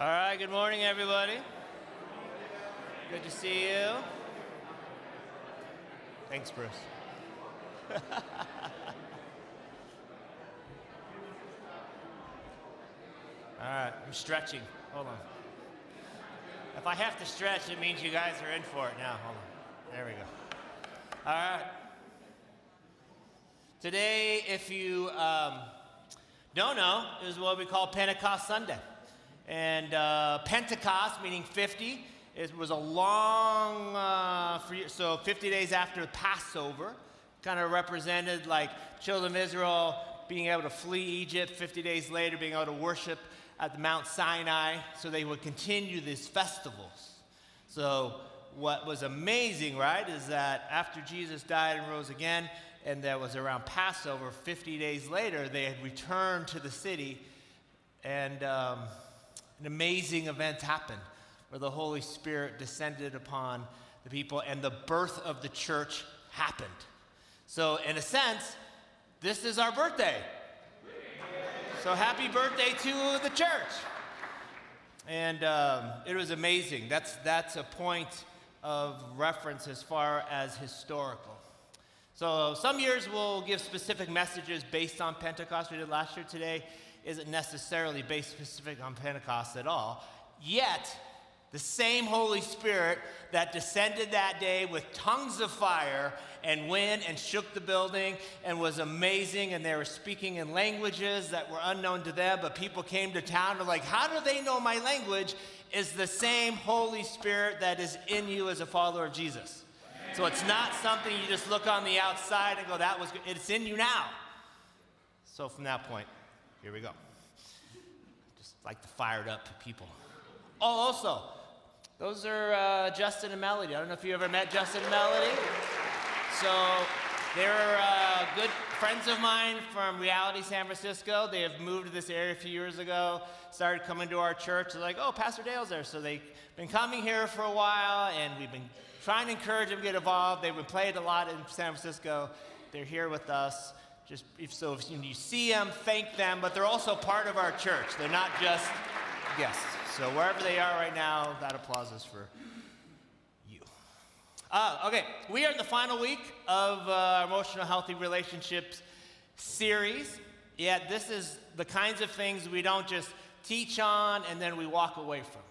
All right, good morning, everybody. Good to see you. Thanks, Bruce. All right, I'm stretching. Hold on. If I have to stretch, it means you guys are in for it now. Hold on. There we go. All right. Today, if you um, don't know, is what we call Pentecost Sunday. And uh, Pentecost, meaning 50, it was a long, uh, so 50 days after Passover, kind of represented like children of Israel being able to flee Egypt, 50 days later being able to worship at the Mount Sinai, so they would continue these festivals. So, what was amazing, right, is that after Jesus died and rose again, and that was around Passover, 50 days later, they had returned to the city, and um, an amazing event happened where the Holy Spirit descended upon the people, and the birth of the church happened. So, in a sense, this is our birthday. So happy birthday to the church. And um, it was amazing. That's, that's a point of reference as far as historical. So some years we'll give specific messages based on Pentecost. We did last year. Today isn't necessarily based specific on Pentecost at all. Yet, the same Holy Spirit that descended that day with tongues of fire and went and shook the building and was amazing. And they were speaking in languages that were unknown to them, but people came to town and like, how do they know my language? Is the same Holy Spirit that is in you as a follower of Jesus. So it's not something you just look on the outside and go, that was good. It's in you now. So from that point, here we go. Just like the fired up people. Oh, also, those are uh, Justin and Melody. I don't know if you ever met Justin and Melody. So they're uh, good friends of mine from Reality San Francisco. They have moved to this area a few years ago, started coming to our church. They're like, oh, Pastor Dale's there. So they've been coming here for a while, and we've been trying to encourage them to get involved. They've been playing a lot in San Francisco. They're here with us. Just if, so if you see them, thank them, but they're also part of our church. They're not just guests. So wherever they are right now, that applause is for you. Uh, okay, we are in the final week of uh, emotional healthy relationships series. Yet this is the kinds of things we don't just teach on and then we walk away from.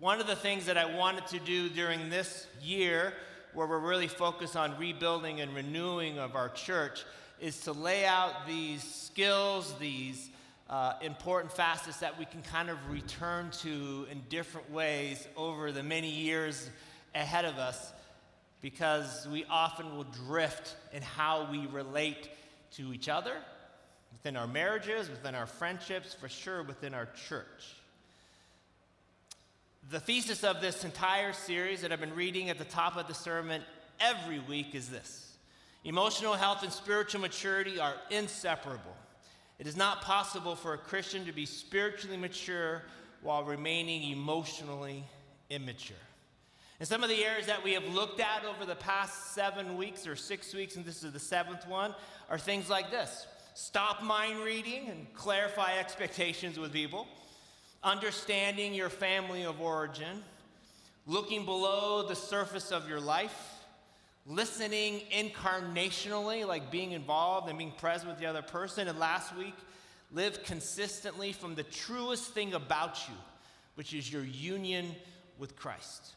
One of the things that I wanted to do during this year, where we're really focused on rebuilding and renewing of our church, is to lay out these skills, these uh, important facets that we can kind of return to in different ways over the many years ahead of us because we often will drift in how we relate to each other, within our marriages, within our friendships, for sure within our church. The thesis of this entire series that I've been reading at the top of the sermon every week is this emotional health and spiritual maturity are inseparable. It is not possible for a Christian to be spiritually mature while remaining emotionally immature. And some of the areas that we have looked at over the past seven weeks or six weeks, and this is the seventh one, are things like this stop mind reading and clarify expectations with people, understanding your family of origin, looking below the surface of your life, listening incarnationally, like being involved and being present with the other person. And last week, live consistently from the truest thing about you, which is your union with Christ.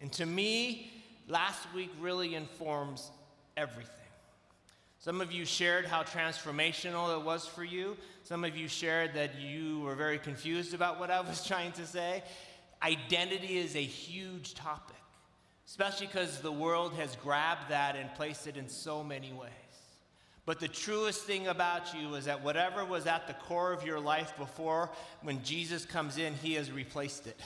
And to me, last week really informs everything. Some of you shared how transformational it was for you. Some of you shared that you were very confused about what I was trying to say. Identity is a huge topic especially because the world has grabbed that and placed it in so many ways. But the truest thing about you is that whatever was at the core of your life before, when Jesus comes in, he has replaced it.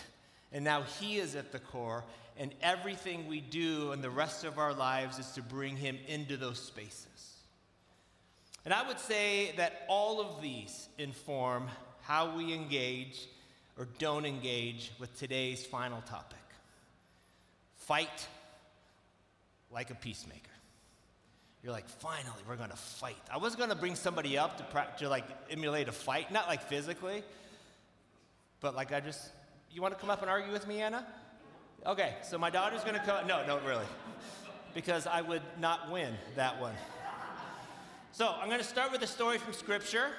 And now he is at the core, and everything we do in the rest of our lives is to bring him into those spaces. And I would say that all of these inform how we engage or don't engage with today's final topic. Fight like a peacemaker. You're like, finally, we're going to fight. I was going to bring somebody up to, pra- to like emulate a fight, not like physically, But like I just, you want to come up and argue with me, Anna? Okay, so my daughter's going to come. No, no, really. Because I would not win that one. So I'm going to start with a story from Scripture.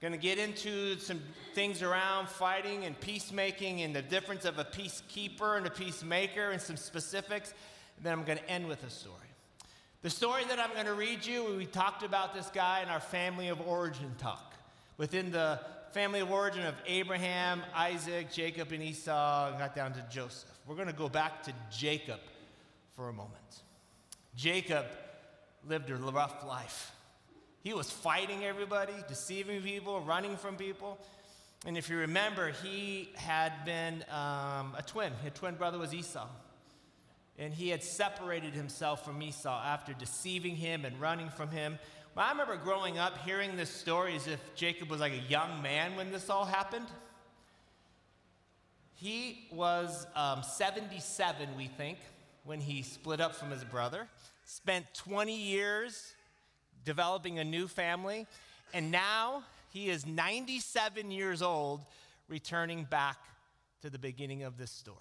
Going to get into some things around fighting and peacemaking and the difference of a peacekeeper and a peacemaker and some specifics. And then I'm going to end with a story. The story that I'm going to read you, we talked about this guy in our family of origin talk. Within the family of origin of Abraham, Isaac, Jacob, and Esau, and got down to Joseph. We're going to go back to Jacob for a moment. Jacob lived a rough life. He was fighting everybody, deceiving people, running from people. And if you remember, he had been um, a twin. His twin brother was Esau. And he had separated himself from Esau after deceiving him and running from him. Well, I remember growing up hearing this story as if Jacob was like a young man when this all happened. He was um, 77, we think, when he split up from his brother. Spent 20 years developing a new family, and now he is 97 years old, returning back to the beginning of this story.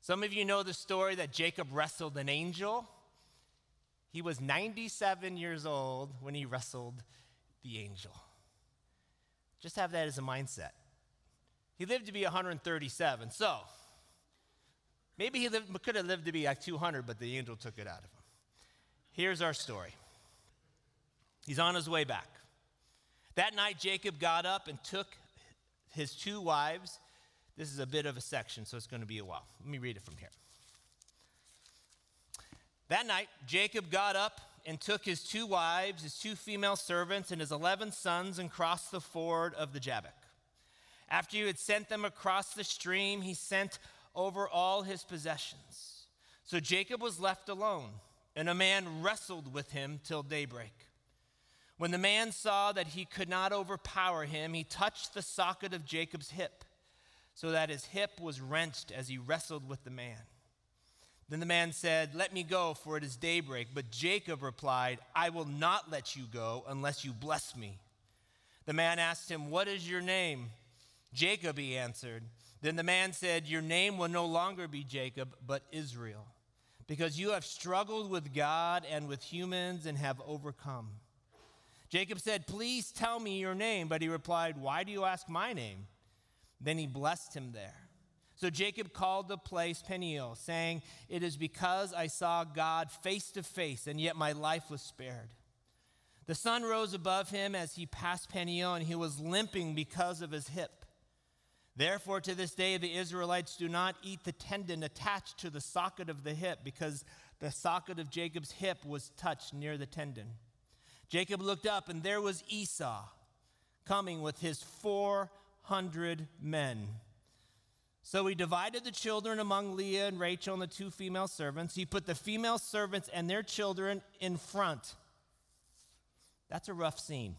Some of you know the story that Jacob wrestled an angel. He was 97 years old when he wrestled the angel. Just have that as a mindset. He lived to be 137, so maybe he lived, could have lived to be like 200, but the angel took it out of him. Here's our story. He's on his way back. That night, Jacob got up and took his two wives. This is a bit of a section, so it's going to be a while. Let me read it from here. That night, Jacob got up and took his two wives, his two female servants, and his 11 sons and crossed the ford of the Jabbok. After he had sent them across the stream, he sent over all his possessions. So Jacob was left alone, and a man wrestled with him till daybreak. When the man saw that he could not overpower him, he touched the socket of Jacob's hip, so that his hip was wrenched as he wrestled with the man. Then the man said, Let me go, for it is daybreak. But Jacob replied, I will not let you go unless you bless me. The man asked him, What is your name? Jacob, he answered. Then the man said, Your name will no longer be Jacob, but Israel, because you have struggled with God and with humans and have overcome. Jacob said, Please tell me your name. But he replied, Why do you ask my name? Then he blessed him there. So Jacob called the place Peniel, saying, It is because I saw God face to face, and yet my life was spared. The sun rose above him as he passed Peniel, and he was limping because of his hip. Therefore, to this day, the Israelites do not eat the tendon attached to the socket of the hip, because the socket of Jacob's hip was touched near the tendon. Jacob looked up, and there was Esau coming with his 400 men. So he divided the children among Leah and Rachel and the two female servants. He put the female servants and their children in front. That's a rough scene.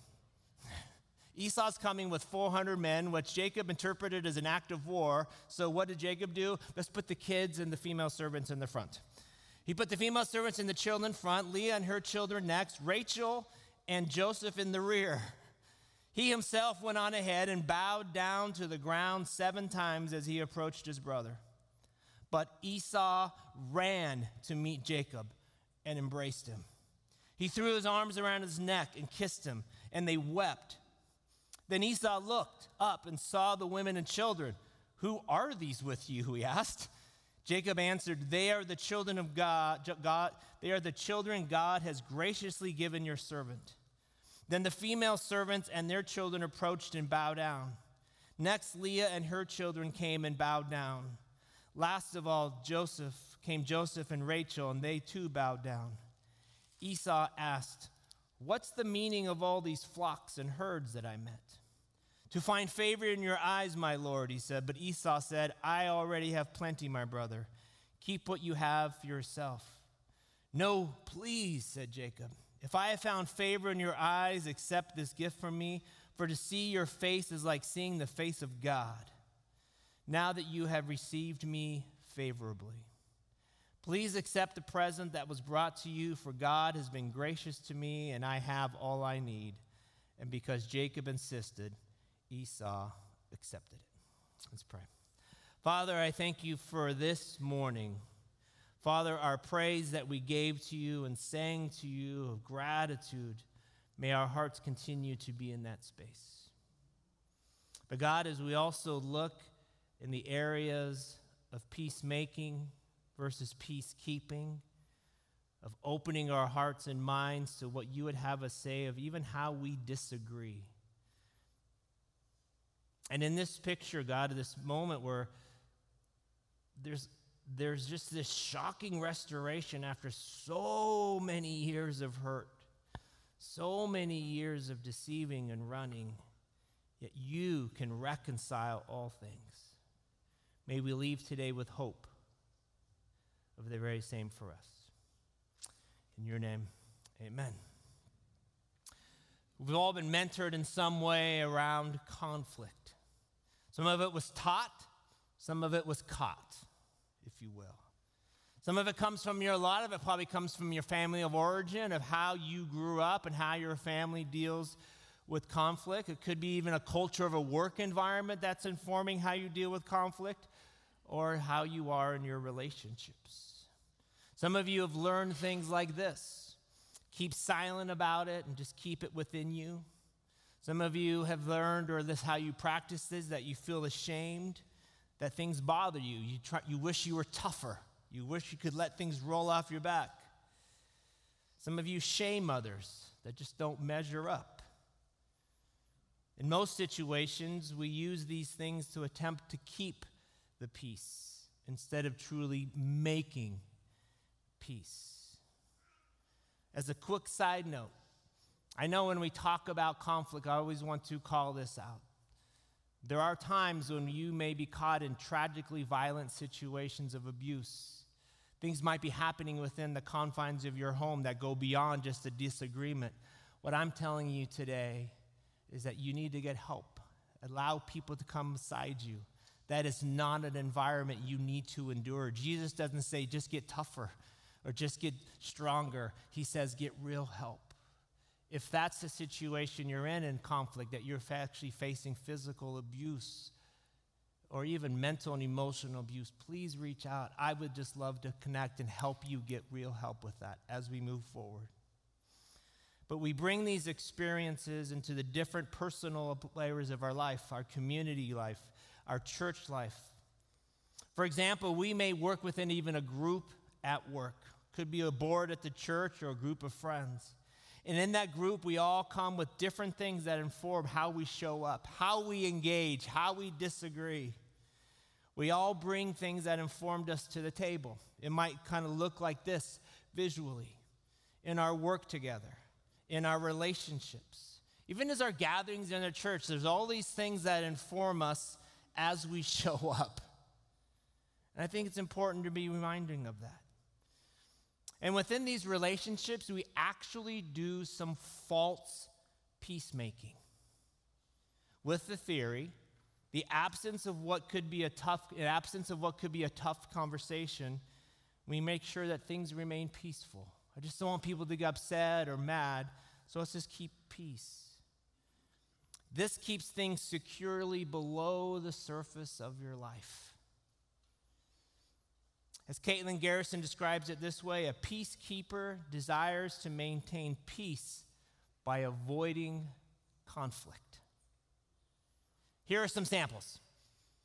Esau's coming with 400 men, which Jacob interpreted as an act of war. So, what did Jacob do? Let's put the kids and the female servants in the front. He put the female servants and the children in front, Leah and her children next, Rachel and Joseph in the rear. He himself went on ahead and bowed down to the ground seven times as he approached his brother. But Esau ran to meet Jacob and embraced him. He threw his arms around his neck and kissed him, and they wept. Then Esau looked up and saw the women and children. Who are these with you? He asked. Jacob answered, They are the children of God. God. They are the children God has graciously given your servant. Then the female servants and their children approached and bowed down. Next, Leah and her children came and bowed down. Last of all, Joseph came Joseph and Rachel, and they too bowed down. Esau asked, What's the meaning of all these flocks and herds that I met? To find favor in your eyes, my lord, he said. But Esau said, I already have plenty, my brother. Keep what you have for yourself. No, please, said Jacob. If I have found favor in your eyes, accept this gift from me. For to see your face is like seeing the face of God, now that you have received me favorably. Please accept the present that was brought to you, for God has been gracious to me, and I have all I need. And because Jacob insisted, Esau accepted it. Let's pray. Father, I thank you for this morning. Father, our praise that we gave to you and sang to you of gratitude, may our hearts continue to be in that space. But God, as we also look in the areas of peacemaking versus peacekeeping, of opening our hearts and minds to what you would have us say, of even how we disagree. And in this picture, God, this moment where there's, there's just this shocking restoration after so many years of hurt, so many years of deceiving and running, yet you can reconcile all things. May we leave today with hope of the very same for us. In your name, amen. We've all been mentored in some way around conflict. Some of it was taught, some of it was caught, if you will. Some of it comes from your, a lot of it probably comes from your family of origin, of how you grew up and how your family deals with conflict. It could be even a culture of a work environment that's informing how you deal with conflict or how you are in your relationships. Some of you have learned things like this keep silent about it and just keep it within you. Some of you have learned, or this how you practice this, that you feel ashamed, that things bother you. You, try, you wish you were tougher. You wish you could let things roll off your back. Some of you shame others that just don't measure up. In most situations, we use these things to attempt to keep the peace instead of truly making peace. As a quick side note, I know when we talk about conflict, I always want to call this out. There are times when you may be caught in tragically violent situations of abuse. Things might be happening within the confines of your home that go beyond just a disagreement. What I'm telling you today is that you need to get help. Allow people to come beside you. That is not an environment you need to endure. Jesus doesn't say just get tougher or just get stronger, He says get real help if that's the situation you're in in conflict, that you're actually facing physical abuse or even mental and emotional abuse, please reach out. I would just love to connect and help you get real help with that as we move forward. But we bring these experiences into the different personal layers of our life, our community life, our church life. For example, we may work within even a group at work. Could be a board at the church or a group of friends. And in that group, we all come with different things that inform how we show up, how we engage, how we disagree. We all bring things that informed us to the table. It might kind of look like this visually in our work together, in our relationships. Even as our gatherings in the church, there's all these things that inform us as we show up. And I think it's important to be reminding of that. And within these relationships, we actually do some false peacemaking. With the theory, the absence of what could be a tough, absence of what could be a tough conversation, we make sure that things remain peaceful. I just don't want people to get upset or mad, so let's just keep peace. This keeps things securely below the surface of your life. As Caitlin Garrison describes it this way a peacekeeper desires to maintain peace by avoiding conflict. Here are some samples.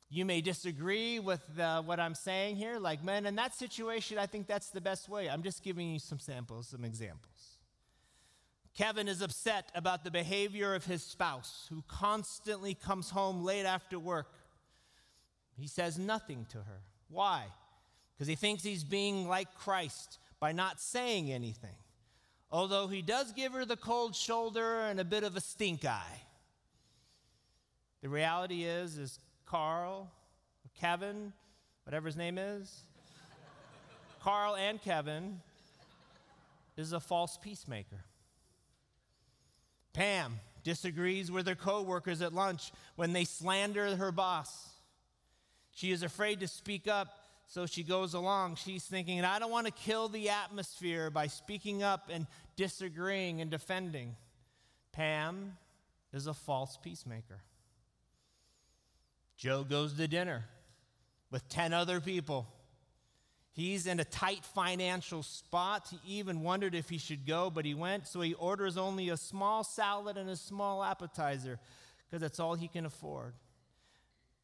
You may disagree with uh, what I'm saying here, like, man, in that situation, I think that's the best way. I'm just giving you some samples, some examples. Kevin is upset about the behavior of his spouse who constantly comes home late after work. He says nothing to her. Why? Because he thinks he's being like Christ by not saying anything. Although he does give her the cold shoulder and a bit of a stink eye. The reality is, is Carl, Kevin, whatever his name is, Carl and Kevin is a false peacemaker. Pam disagrees with her coworkers at lunch when they slander her boss. She is afraid to speak up so she goes along. She's thinking, I don't want to kill the atmosphere by speaking up and disagreeing and defending. Pam is a false peacemaker. Joe goes to dinner with 10 other people. He's in a tight financial spot. He even wondered if he should go, but he went. So he orders only a small salad and a small appetizer because that's all he can afford.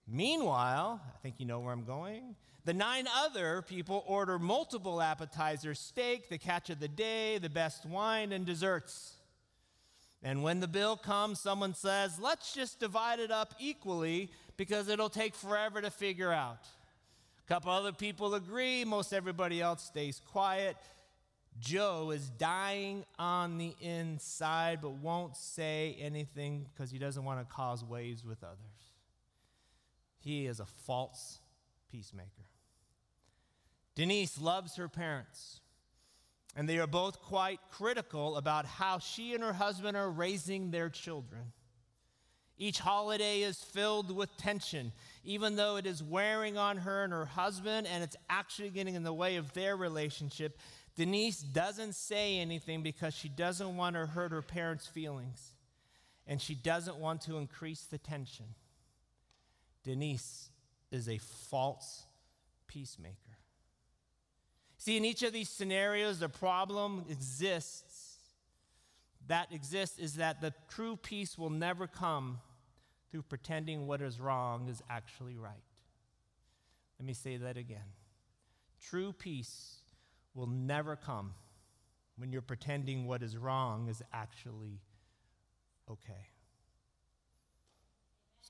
Meanwhile, I think you know where I'm going. The nine other people order multiple appetizers, steak, the catch of the day, the best wine, and desserts. And when the bill comes, someone says, let's just divide it up equally because it'll take forever to figure out. A couple other people agree, most everybody else stays quiet. Joe is dying on the inside but won't say anything because he doesn't want to cause waves with others. He is a false peacemaker. Denise loves her parents, and they are both quite critical about how she and her husband are raising their children. Each holiday is filled with tension, even though it is wearing on her and her husband, and it's actually getting in the way of their relationship. Denise doesn't say anything because she doesn't want to hurt her parents' feelings, and she doesn't want to increase the tension. Denise is a false peacemaker. See, in each of these scenarios, the problem exists. That exists is that the true peace will never come through pretending what is wrong is actually right. Let me say that again. True peace will never come when you're pretending what is wrong is actually okay.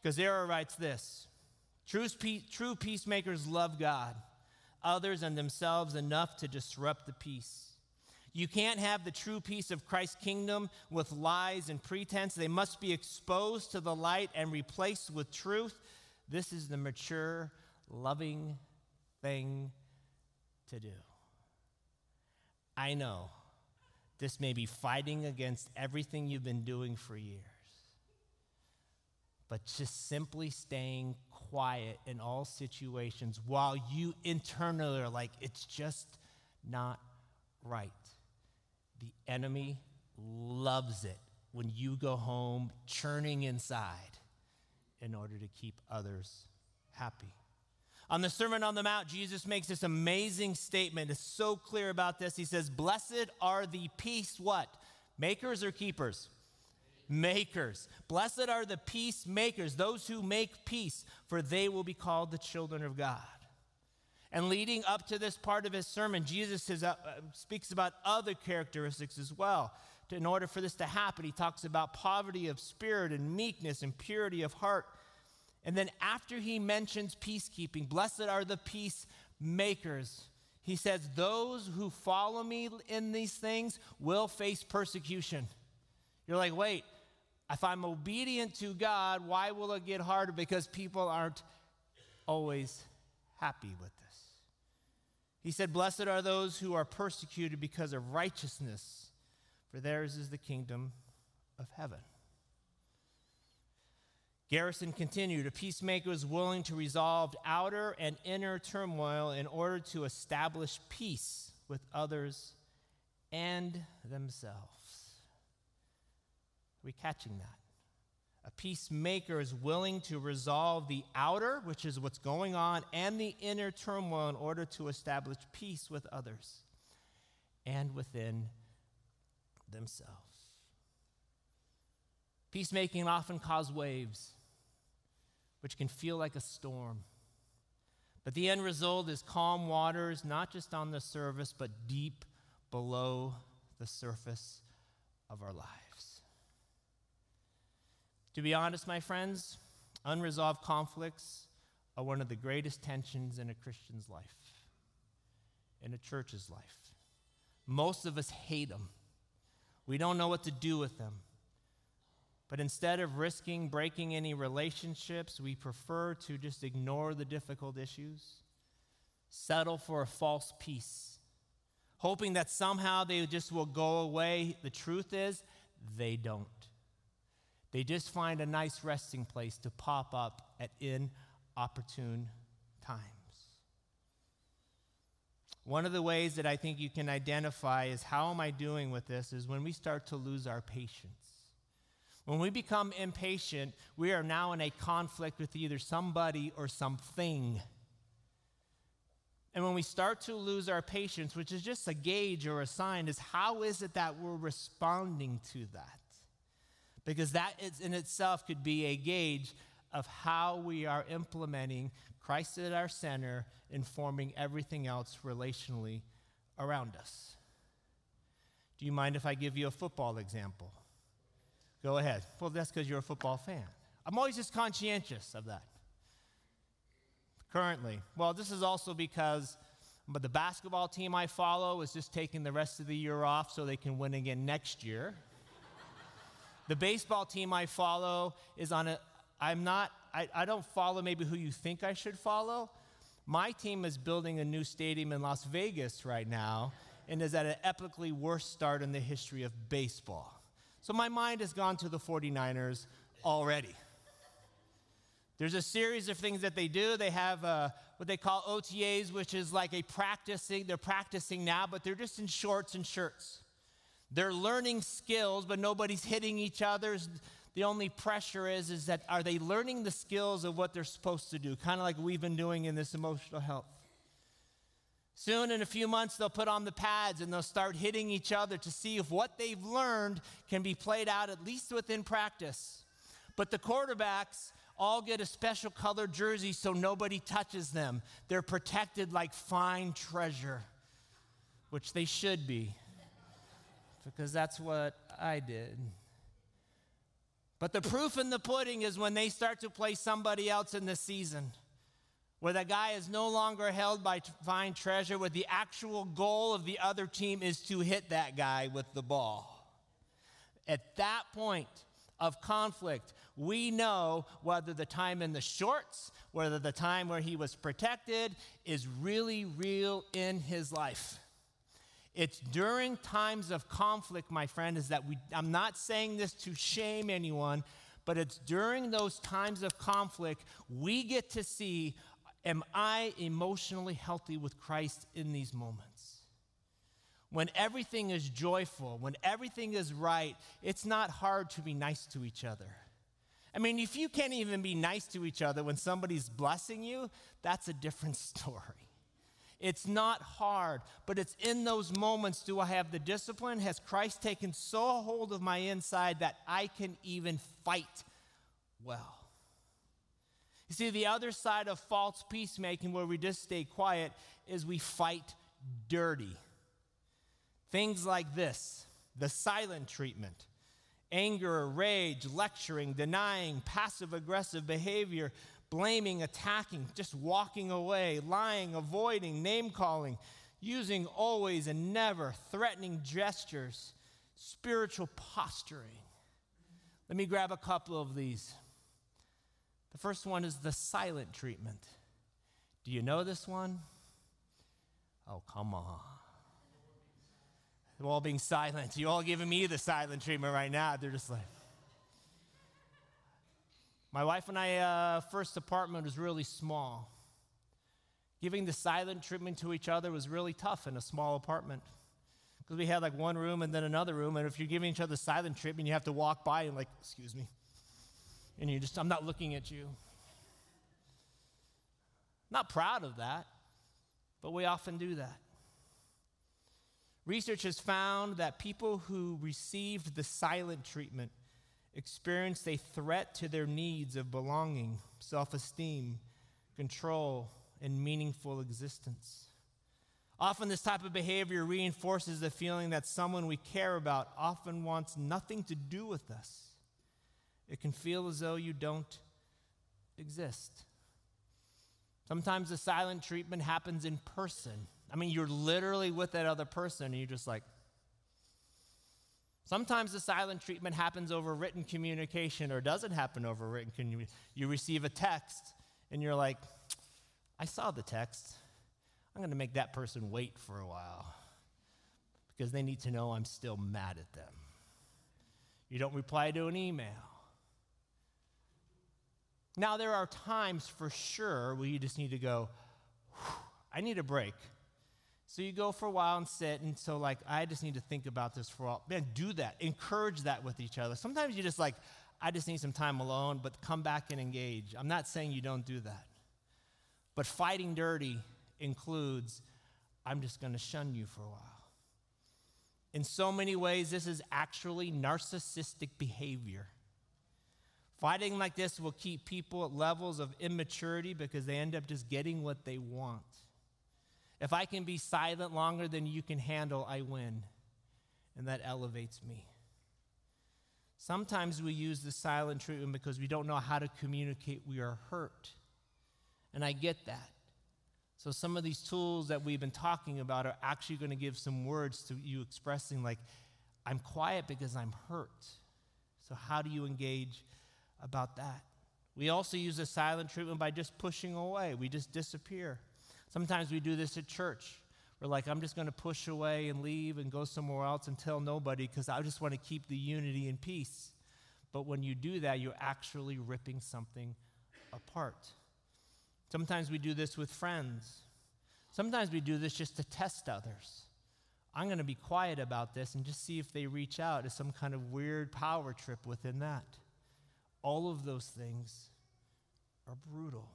Scazzero writes this true, true peacemakers love God, others, and themselves enough to disrupt the peace. You can't have the true peace of Christ's kingdom with lies and pretense. They must be exposed to the light and replaced with truth. This is the mature, loving thing to do. I know this may be fighting against everything you've been doing for years, but just simply staying quiet in all situations while you internally are like, it's just not right. The enemy loves it when you go home churning inside in order to keep others happy. On the Sermon on the Mount, Jesus makes this amazing statement. It's so clear about this. He says, Blessed are the peace, what? Makers or keepers? Makers. Blessed are the peacemakers, those who make peace, for they will be called the children of God. And leading up to this part of his sermon, Jesus uh, speaks about other characteristics as well. In order for this to happen, he talks about poverty of spirit and meekness and purity of heart. And then after he mentions peacekeeping, blessed are the peacemakers. He says, Those who follow me in these things will face persecution. You're like, wait, if I'm obedient to God, why will it get harder? Because people aren't always happy with it. He said, Blessed are those who are persecuted because of righteousness, for theirs is the kingdom of heaven. Garrison continued, A peacemaker is willing to resolve outer and inner turmoil in order to establish peace with others and themselves. We catching that? A peacemaker is willing to resolve the outer, which is what's going on, and the inner turmoil in order to establish peace with others and within themselves. Peacemaking often causes waves, which can feel like a storm. But the end result is calm waters, not just on the surface, but deep below the surface of our lives. To be honest, my friends, unresolved conflicts are one of the greatest tensions in a Christian's life, in a church's life. Most of us hate them. We don't know what to do with them. But instead of risking breaking any relationships, we prefer to just ignore the difficult issues, settle for a false peace, hoping that somehow they just will go away. The truth is, they don't. They just find a nice resting place to pop up at inopportune times. One of the ways that I think you can identify is how am I doing with this is when we start to lose our patience. When we become impatient, we are now in a conflict with either somebody or something. And when we start to lose our patience, which is just a gauge or a sign, is how is it that we're responding to that? Because that in itself could be a gauge of how we are implementing Christ at our center, informing everything else relationally around us. Do you mind if I give you a football example? Go ahead. Well, that's because you're a football fan. I'm always just conscientious of that. Currently. Well, this is also because but the basketball team I follow is just taking the rest of the year off so they can win again next year. The baseball team I follow is on a, I'm not, I, I don't follow maybe who you think I should follow. My team is building a new stadium in Las Vegas right now and is at an epically worst start in the history of baseball. So my mind has gone to the 49ers already. There's a series of things that they do. They have uh, what they call OTAs, which is like a practicing. They're practicing now, but they're just in shorts and shirts. They're learning skills, but nobody's hitting each other's. The only pressure is, is that are they learning the skills of what they're supposed to do? Kind of like we've been doing in this emotional health. Soon, in a few months, they'll put on the pads and they'll start hitting each other to see if what they've learned can be played out at least within practice. But the quarterbacks all get a special colored jersey so nobody touches them. They're protected like fine treasure, which they should be, because that's what I did. But the proof in the pudding is when they start to play somebody else in the season, where the guy is no longer held by fine treasure, where the actual goal of the other team is to hit that guy with the ball. At that point of conflict, we know whether the time in the shorts, whether the time where he was protected is really real in his life. It's during times of conflict, my friend, is that we, I'm not saying this to shame anyone, but it's during those times of conflict we get to see am I emotionally healthy with Christ in these moments? When everything is joyful, when everything is right, it's not hard to be nice to each other. I mean, if you can't even be nice to each other when somebody's blessing you, that's a different story. It's not hard, but it's in those moments do I have the discipline? Has Christ taken so hold of my inside that I can even fight well? You see, the other side of false peacemaking, where we just stay quiet, is we fight dirty. Things like this the silent treatment anger, rage, lecturing, denying, passive aggressive behavior, blaming, attacking, just walking away, lying, avoiding, name calling, using always and never, threatening gestures, spiritual posturing. Let me grab a couple of these. The first one is the silent treatment. Do you know this one? Oh, come on. They're all being silent. You all giving me the silent treatment right now. They're just like. My wife and I, uh, first apartment was really small. Giving the silent treatment to each other was really tough in a small apartment because we had like one room and then another room. And if you're giving each other silent treatment, you have to walk by and, like, excuse me. And you just, I'm not looking at you. Not proud of that, but we often do that. Research has found that people who received the silent treatment experienced a threat to their needs of belonging, self esteem, control, and meaningful existence. Often, this type of behavior reinforces the feeling that someone we care about often wants nothing to do with us. It can feel as though you don't exist. Sometimes the silent treatment happens in person I mean, you're literally with that other person and you're just like, Sometimes the silent treatment happens over written communication or doesn't happen over written communication. You receive a text and you're like, I saw the text. I'm going to make that person wait for a while because they need to know I'm still mad at them. You don't reply to an email. Now, there are times for sure where you just need to go, I need a break So you go for a while and sit, and so like I just need to think about this for a while. Man, do that. Encourage that with each other. Sometimes you just like, I just need some time alone, but come back and engage. I'm not saying you don't do that. But fighting dirty includes, I'm just to shun you for a while. In so many ways, this is actually narcissistic behavior. Fighting like this will keep people at levels of immaturity because they end up just getting what they want. If I can be silent longer than you can handle, I win. And that elevates me. Sometimes we use the silent treatment because we don't know how to communicate we are hurt. And I get that. So, some of these tools that we've been talking about are actually going to give some words to you expressing, like, I'm quiet because I'm hurt. So, how do you engage about that? We also use the silent treatment by just pushing away, we just disappear. Sometimes we do this at church. We're like, I'm just going to push away and leave and go somewhere else and tell nobody because I just want to keep the unity and peace. But when you do that, you're actually ripping something apart. Sometimes we do this with friends. Sometimes we do this just to test others. I'm going to be quiet about this and just see if they reach out as some kind of weird power trip within that. All of those things are brutal.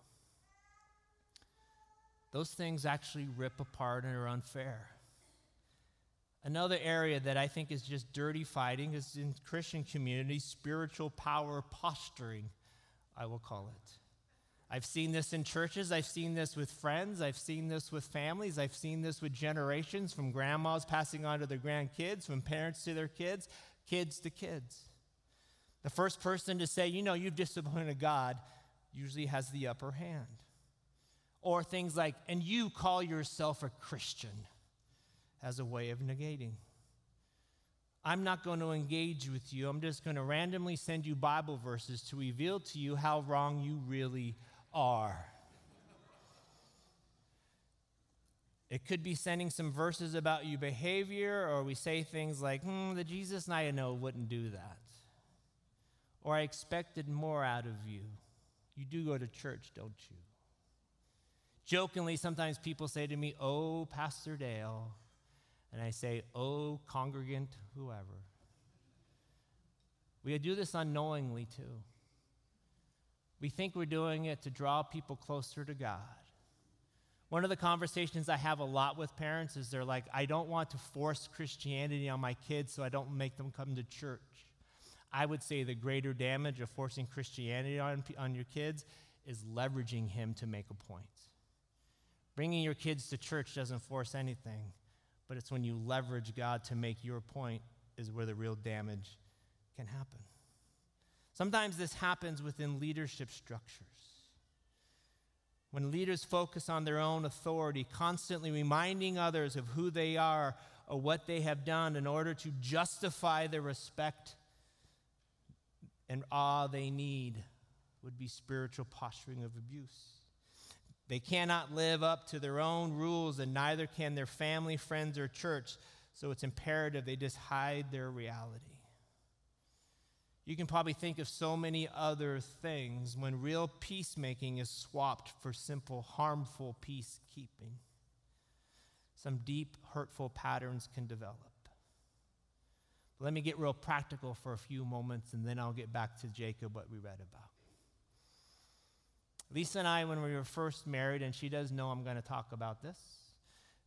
Those things actually rip apart and are unfair. Another area that I think is just dirty fighting is in Christian communities, spiritual power posturing, I will call it. I've seen this in churches, I've seen this with friends, I've seen this with families, I've seen this with generations from grandmas passing on to their grandkids, from parents to their kids, kids to kids. The first person to say, you know, you've disappointed God, usually has the upper hand. Or things like, and you call yourself a Christian, as a way of negating. I'm not going to engage with you. I'm just going to randomly send you Bible verses to reveal to you how wrong you really are. It could be sending some verses about your behavior, or we say things like, hmm, the Jesus I know wouldn't do that. Or I expected more out of you. You do go to church, don't you? Jokingly, sometimes people say to me, Oh, Pastor Dale. And I say, Oh, congregant, whoever. We do this unknowingly too. We think we're doing it to draw people closer to God. One of the conversations I have a lot with parents is they're like, I don't want to force Christianity on my kids, so I don't make them come to church. I would say the greater damage of forcing Christianity on, on your kids is leveraging him to make a point. Bringing your kids to church doesn't force anything, but it's when you leverage God to make your point is where the real damage can happen. Sometimes this happens within leadership structures. When leaders focus on their own authority, constantly reminding others of who they are or what they have done in order to justify the respect and awe they need, would be spiritual posturing of abuse. They cannot live up to their own rules, and neither can their family, friends, or church. So it's imperative they just hide their reality. You can probably think of so many other things when real peacemaking is swapped for simple, harmful peacekeeping. Some deep, hurtful patterns can develop. But let me get real practical for a few moments, and then I'll get back to Jacob, what we read about. Lisa and I, when we were first married, and she does know I'm going to talk about this.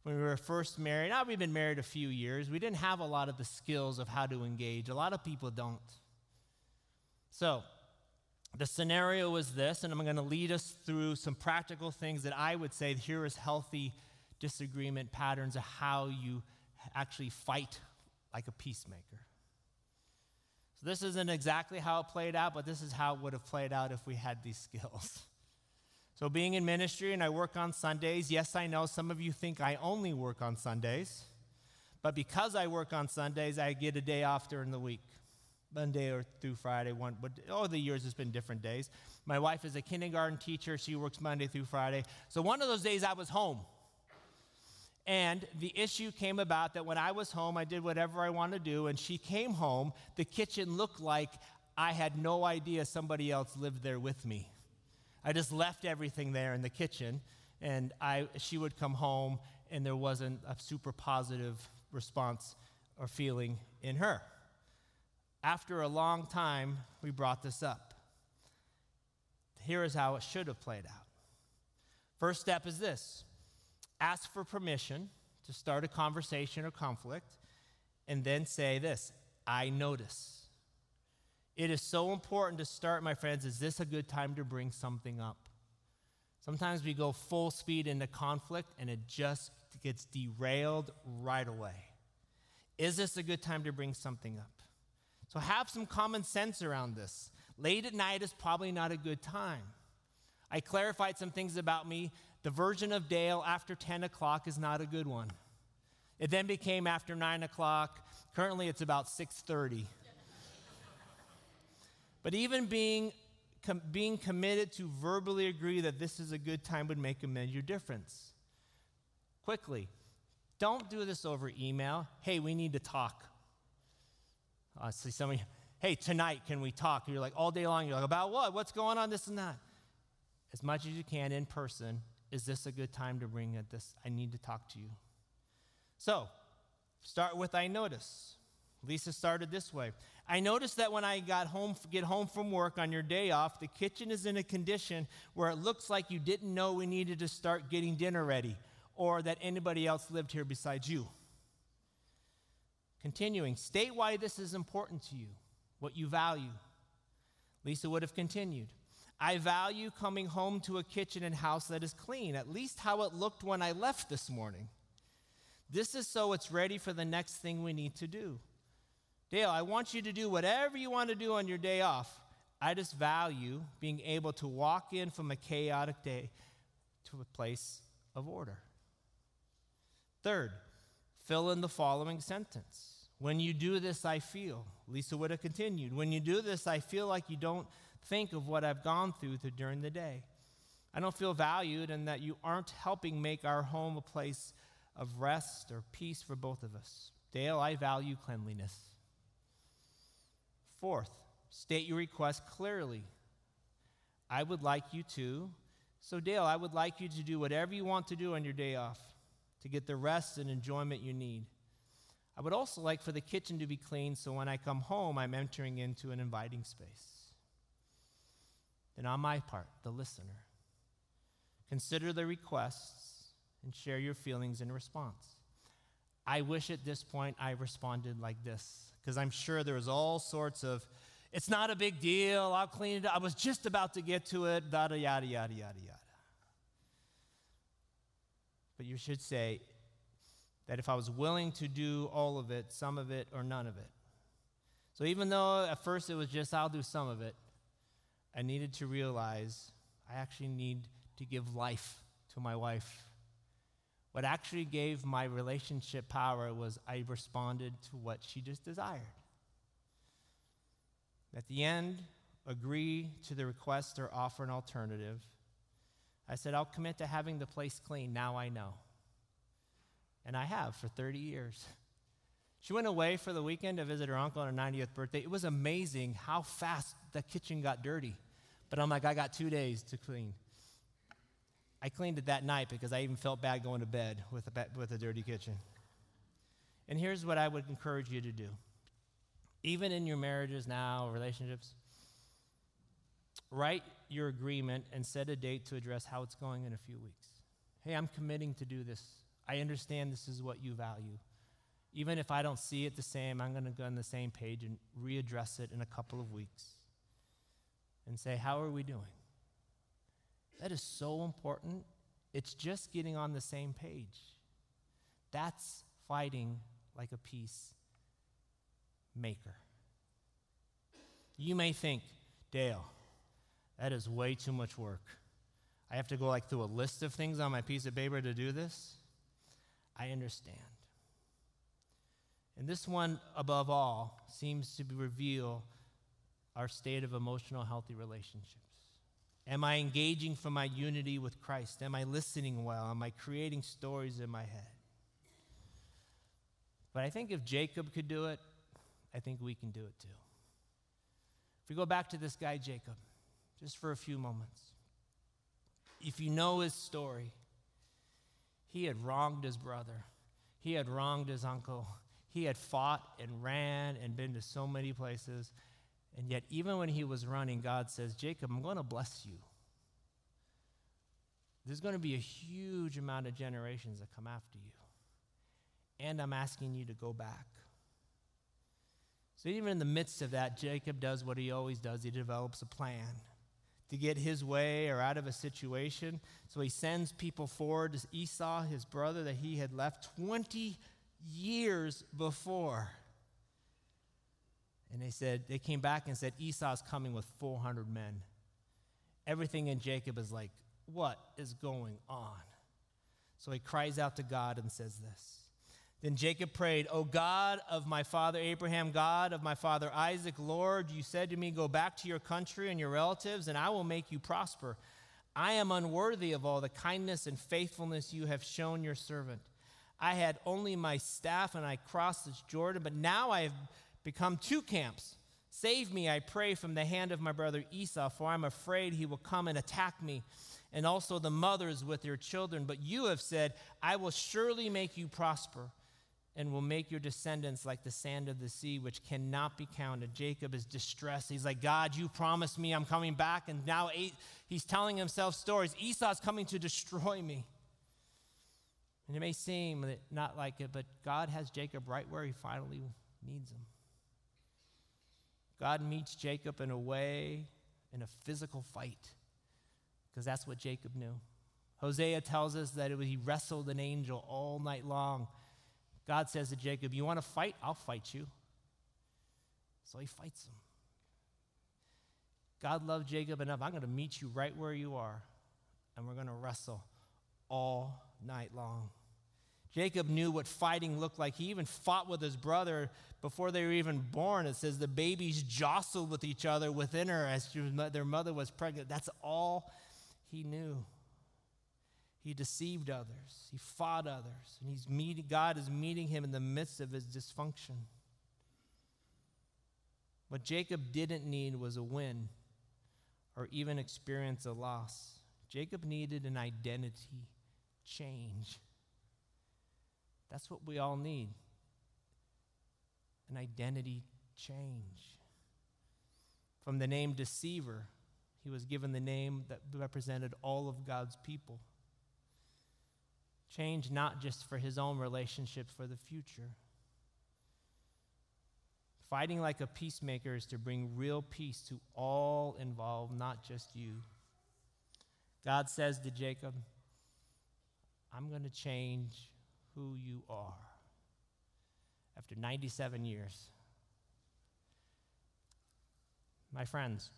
When we were first married, now we've been married a few years, we didn't have a lot of the skills of how to engage. A lot of people don't. So, the scenario was this, and I'm going to lead us through some practical things that I would say here is healthy disagreement patterns of how you actually fight like a peacemaker. So, this isn't exactly how it played out, but this is how it would have played out if we had these skills. So, being in ministry and I work on Sundays, yes, I know some of you think I only work on Sundays, but because I work on Sundays, I get a day off during the week. Monday or through Friday. One, but over the years, it's been different days. My wife is a kindergarten teacher. She works Monday through Friday. So one of those days, I was home. And the issue came about that when I was home, I did whatever I wanted to do. And she came home. The kitchen looked like I had no idea somebody else lived there with me. I just left everything there in the kitchen. And I, she would come home and there wasn't a super positive response or feeling in her. After a long time, we brought this up. Here is how it should have played out. First step is this ask for permission to start a conversation or conflict, and then say this I notice. It is so important to start, my friends. Is this a good time to bring something up? Sometimes we go full speed into conflict and it just gets derailed right away. Is this a good time to bring something up? So have some common sense around this. Late at night is probably not a good time. I clarified some things about me. The version of Dale after 10 o'clock is not a good one. It then became after 9 o'clock. Currently, it's about 6:30. But even being, com- being committed to verbally agree that this is a good time would make a major difference. Quickly, don't do this over email. Hey, we need to talk. I see some of you, hey, tonight, can we talk? You're like, all day long, you're like, about what? What's going on? This and that. As much as you can in person, is this a good time to bring it? This, I need to talk to you. So, start with I notice. Lisa started this way. I noticed that when I got home, get home from work on your day off, the kitchen is in a condition where it looks like you didn't know we needed to start getting dinner ready or that anybody else lived here besides you. Continuing, state why this is important to you, what you value. Lisa would have continued. I value coming home to a kitchen and house that is clean, at least how it looked when I left this morning. This is so it's ready for the next thing we need to do. Dale, I want you to do whatever you want to do on your day off. I just value being able to walk in from a chaotic day to a place of order. Third, fill in the following sentence. When you do this, I feel. Lisa would have continued. When you do this, I feel like you don't think of what I've gone through during the day. I don't feel valued and that you aren't helping make our home a place of rest or peace for both of us. Dale, I value cleanliness. Fourth, state your request clearly. I would like you to. So, Dale, I would like you to do whatever you want to do on your day off to get the rest and enjoyment you need. I would also like for the kitchen to be clean so when I come home, I'm entering into an inviting space. Then, on my part, the listener, consider the requests and share your feelings in response. I wish at this point I responded like this, because I'm sure there was all sorts of, it's not a big deal, I'll clean it up. I was just about to get to it, yada, yada, yada, yada, yada. But you should say that if I was willing to do all of it, some of it, or none of it. So even though at first it was just, I'll do some of it, I needed to realize I actually need to give life to my wife. What actually gave my relationship power was I responded to what she just desired. At the end, agree to the request or offer an alternative. I said, I'll commit to having the place clean. Now I know. And I have for 30 years. She went away for the weekend to visit her uncle on her 90th birthday. It was amazing how fast the kitchen got dirty. But I'm like, I got two days to clean. I cleaned it that night because I even felt bad going to bed with a, with a dirty kitchen. And here's what I would encourage you to do. Even in your marriages now, relationships, write your agreement and set a date to address how it's going in a few weeks. Hey, I'm committing to do this. I understand this is what you value. Even if I don't see it the same, I'm going to go on the same page and readdress it in a couple of weeks and say, How are we doing? That is so important. It's just getting on the same page. That's fighting like a peace maker. You may think, Dale, that is way too much work. I have to go like through a list of things on my piece of paper to do this. I understand. And this one, above all, seems to reveal our state of emotional healthy relationships. Am I engaging from my unity with Christ? Am I listening well? Am I creating stories in my head? But I think if Jacob could do it, I think we can do it too. If we go back to this guy, Jacob, just for a few moments. If you know his story, he had wronged his brother, he had wronged his uncle, he had fought and ran and been to so many places. And yet, even when he was running, God says, Jacob, I'm going to bless you. There's going to be a huge amount of generations that come after you. And I'm asking you to go back. So, even in the midst of that, Jacob does what he always does he develops a plan to get his way or out of a situation. So, he sends people forward to Esau, his brother, that he had left 20 years before. And they said, they came back and said, Esau's coming with 400 men. Everything in Jacob is like, what is going on? So he cries out to God and says this. Then Jacob prayed, O God of my father Abraham, God of my father Isaac, Lord, you said to me, Go back to your country and your relatives, and I will make you prosper. I am unworthy of all the kindness and faithfulness you have shown your servant. I had only my staff and I crossed this Jordan, but now I have become two camps. Save me, I pray, from the hand of my brother Esau, for I'm afraid he will come and attack me, and also the mothers with their children. But you have said, I will surely make you prosper and will make your descendants like the sand of the sea, which cannot be counted. Jacob is distressed. He's like, God, you promised me I'm coming back. And now he's telling himself stories. Esau's coming to destroy me. And it may seem not like it, but God has Jacob right where he finally needs him. God meets Jacob in a way, in a physical fight, because that's what Jacob knew. Hosea tells us that was, he wrestled an angel all night long God says to Jacob, You want to fight? I'll fight you. So he fights him. God loved Jacob enough. I'm going to meet you right where you are, and we're going to wrestle all night long. Jacob knew what fighting looked like. He even fought with his brother before they were even born. It says the babies jostled with each other within her as was, their mother was pregnant. That's all he knew. He deceived others. He fought others. And he's God is meeting him in the midst of his dysfunction. What Jacob didn't need was a win or even experience a loss. Jacob needed an identity change. That's what we all need an identity change. From the name deceiver, he was given the name that represented all of God's people. Change not just for his own relationship, for the future. Fighting like a peacemaker is to bring real peace to all involved, not just you. God says to Jacob, I'm going to change who you are after 97 years. My friends,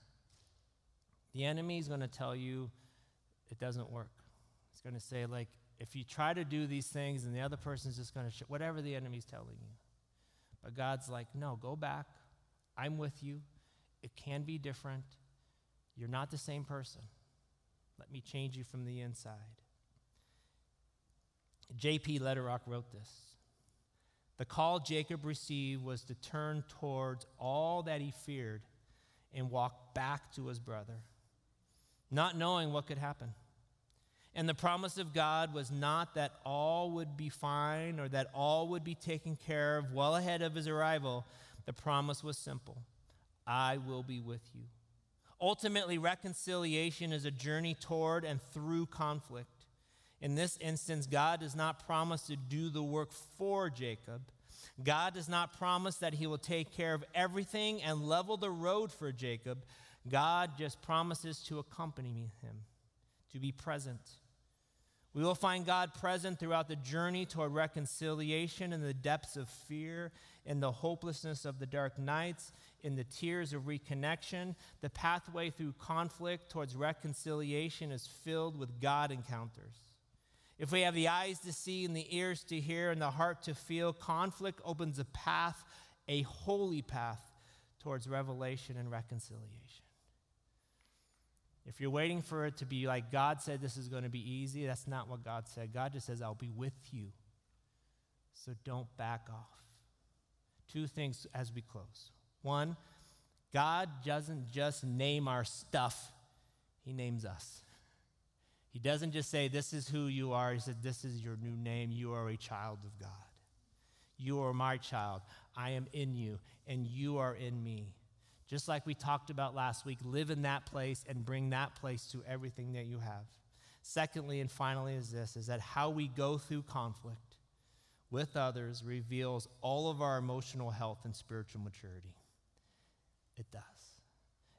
the enemy is going to tell you it doesn't work. It's going to say, like, if you try to do these things and the other person's just going to, sh- whatever the enemy's telling you. But God's like, no, go back. I'm with you. It can be different. You're not the same person. Let me change you from the inside. J.P. Lederach wrote this The call Jacob received was to turn towards all that he feared and walk back to his brother, not knowing what could happen. And the promise of God was not that all would be fine or that all would be taken care of well ahead of his arrival. The promise was simple I will be with you. Ultimately, reconciliation is a journey toward and through conflict. In this instance, God does not promise to do the work for Jacob. God does not promise that he will take care of everything and level the road for Jacob. God just promises to accompany him, to be present. We will find God present throughout the journey toward reconciliation in the depths of fear, in the hopelessness of the dark nights, in the tears of reconnection. The pathway through conflict towards reconciliation is filled with God encounters. If we have the eyes to see and the ears to hear and the heart to feel, conflict opens a path, a holy path towards revelation and reconciliation. If you're waiting for it to be like God said this is going to be easy, that's not what God said. God just says, I'll be with you. So don't back off. Two things as we close. One, God doesn't just name our stuff, He names us. He doesn't just say, This is who you are. He said, This is your new name. You are a child of God. You are my child. I am in you, and you are in me. Just like we talked about last week, live in that place and bring that place to everything that you have. Secondly, and finally, is this is that how we go through conflict with others reveals all of our emotional health and spiritual maturity. It does.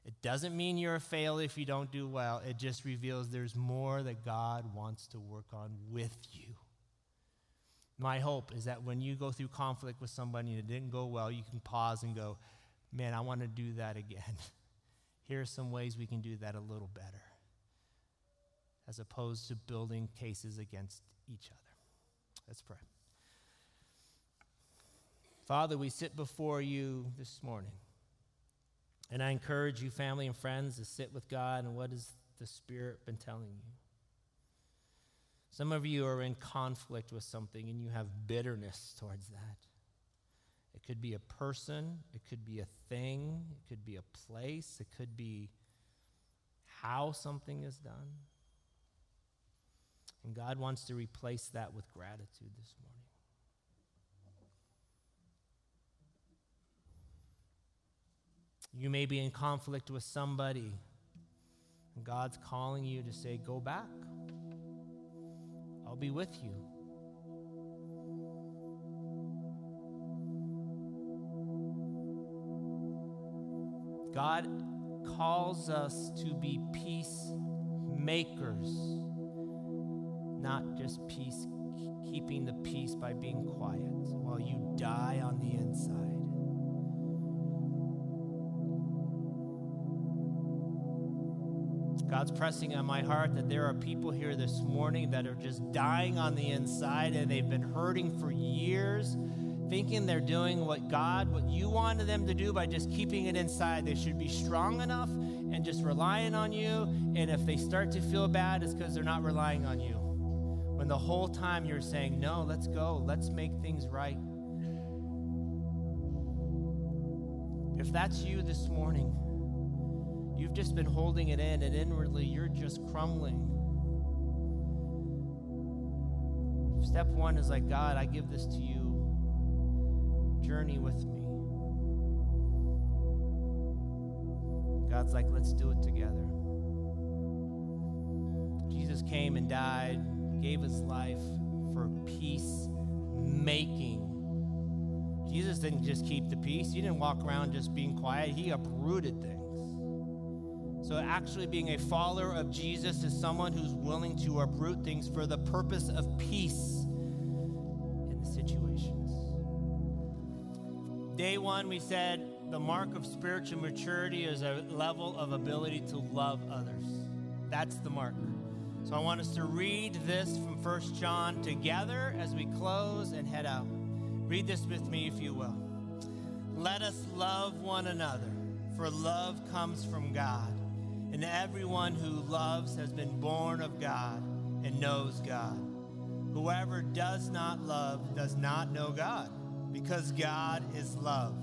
It doesn't mean you're a fail if you don't do well. It just reveals there's more that God wants to work on with you. My hope is that when you go through conflict with somebody and it didn't go well, you can pause and go, man, I want to do that again. Here are some ways we can do that a little better, as opposed to building cases against each other. Let's pray. Father, we sit before you this morning. And I encourage you, family and friends, to sit with God and what has the Spirit been telling you. Some of you are in conflict with something and you have bitterness towards that. It could be a person, it could be a thing, it could be a place, it could be how something is done. And God wants to replace that with gratitude this morning. You may be in conflict with somebody, and God's calling you to say, Go back. I'll be with you. God calls us to be peacemakers, not just peace keeping the peace by being quiet while you die on the inside. God's pressing on my heart that there are people here this morning that are just dying on the inside and they've been hurting for years, thinking they're doing what God, what you wanted them to do by just keeping it inside. They should be strong enough and just relying on you. And if they start to feel bad, it's because they're not relying on you. When the whole time you're saying, no, let's go, let's make things right. If that's you this morning, You've just been holding it in, and inwardly you're just crumbling. Step one is like, God, I give this to you. Journey with me. God's like, let's do it together. Jesus came and died, gave his life for peace making. Jesus didn't just keep the peace, he didn't walk around just being quiet, he uprooted things. So, actually, being a follower of Jesus is someone who's willing to uproot things for the purpose of peace in the situations. Day one, we said the mark of spiritual maturity is a level of ability to love others. That's the mark. So, I want us to read this from First John together as we close and head out. Read this with me, if you will. Let us love one another, for love comes from God. And everyone who loves has been born of God and knows God. Whoever does not love does not know God, because God is love.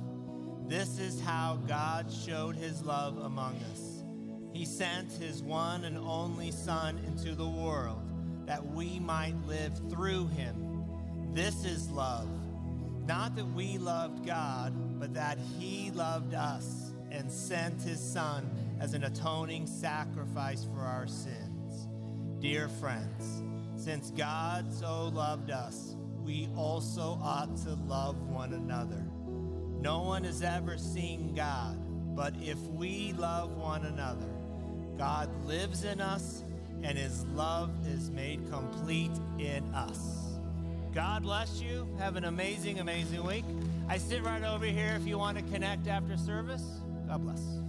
This is how God showed his love among us. He sent his one and only Son into the world that we might live through him. This is love. Not that we loved God, but that he loved us and sent his Son as an atoning sacrifice for our sins. Dear friends, since God so loved us, we also ought to love one another. No one has ever seen God, but if we love one another, God lives in us and his love is made complete in us. God bless you. Have an amazing, amazing week. I sit right over here if you want to connect after service. God bless.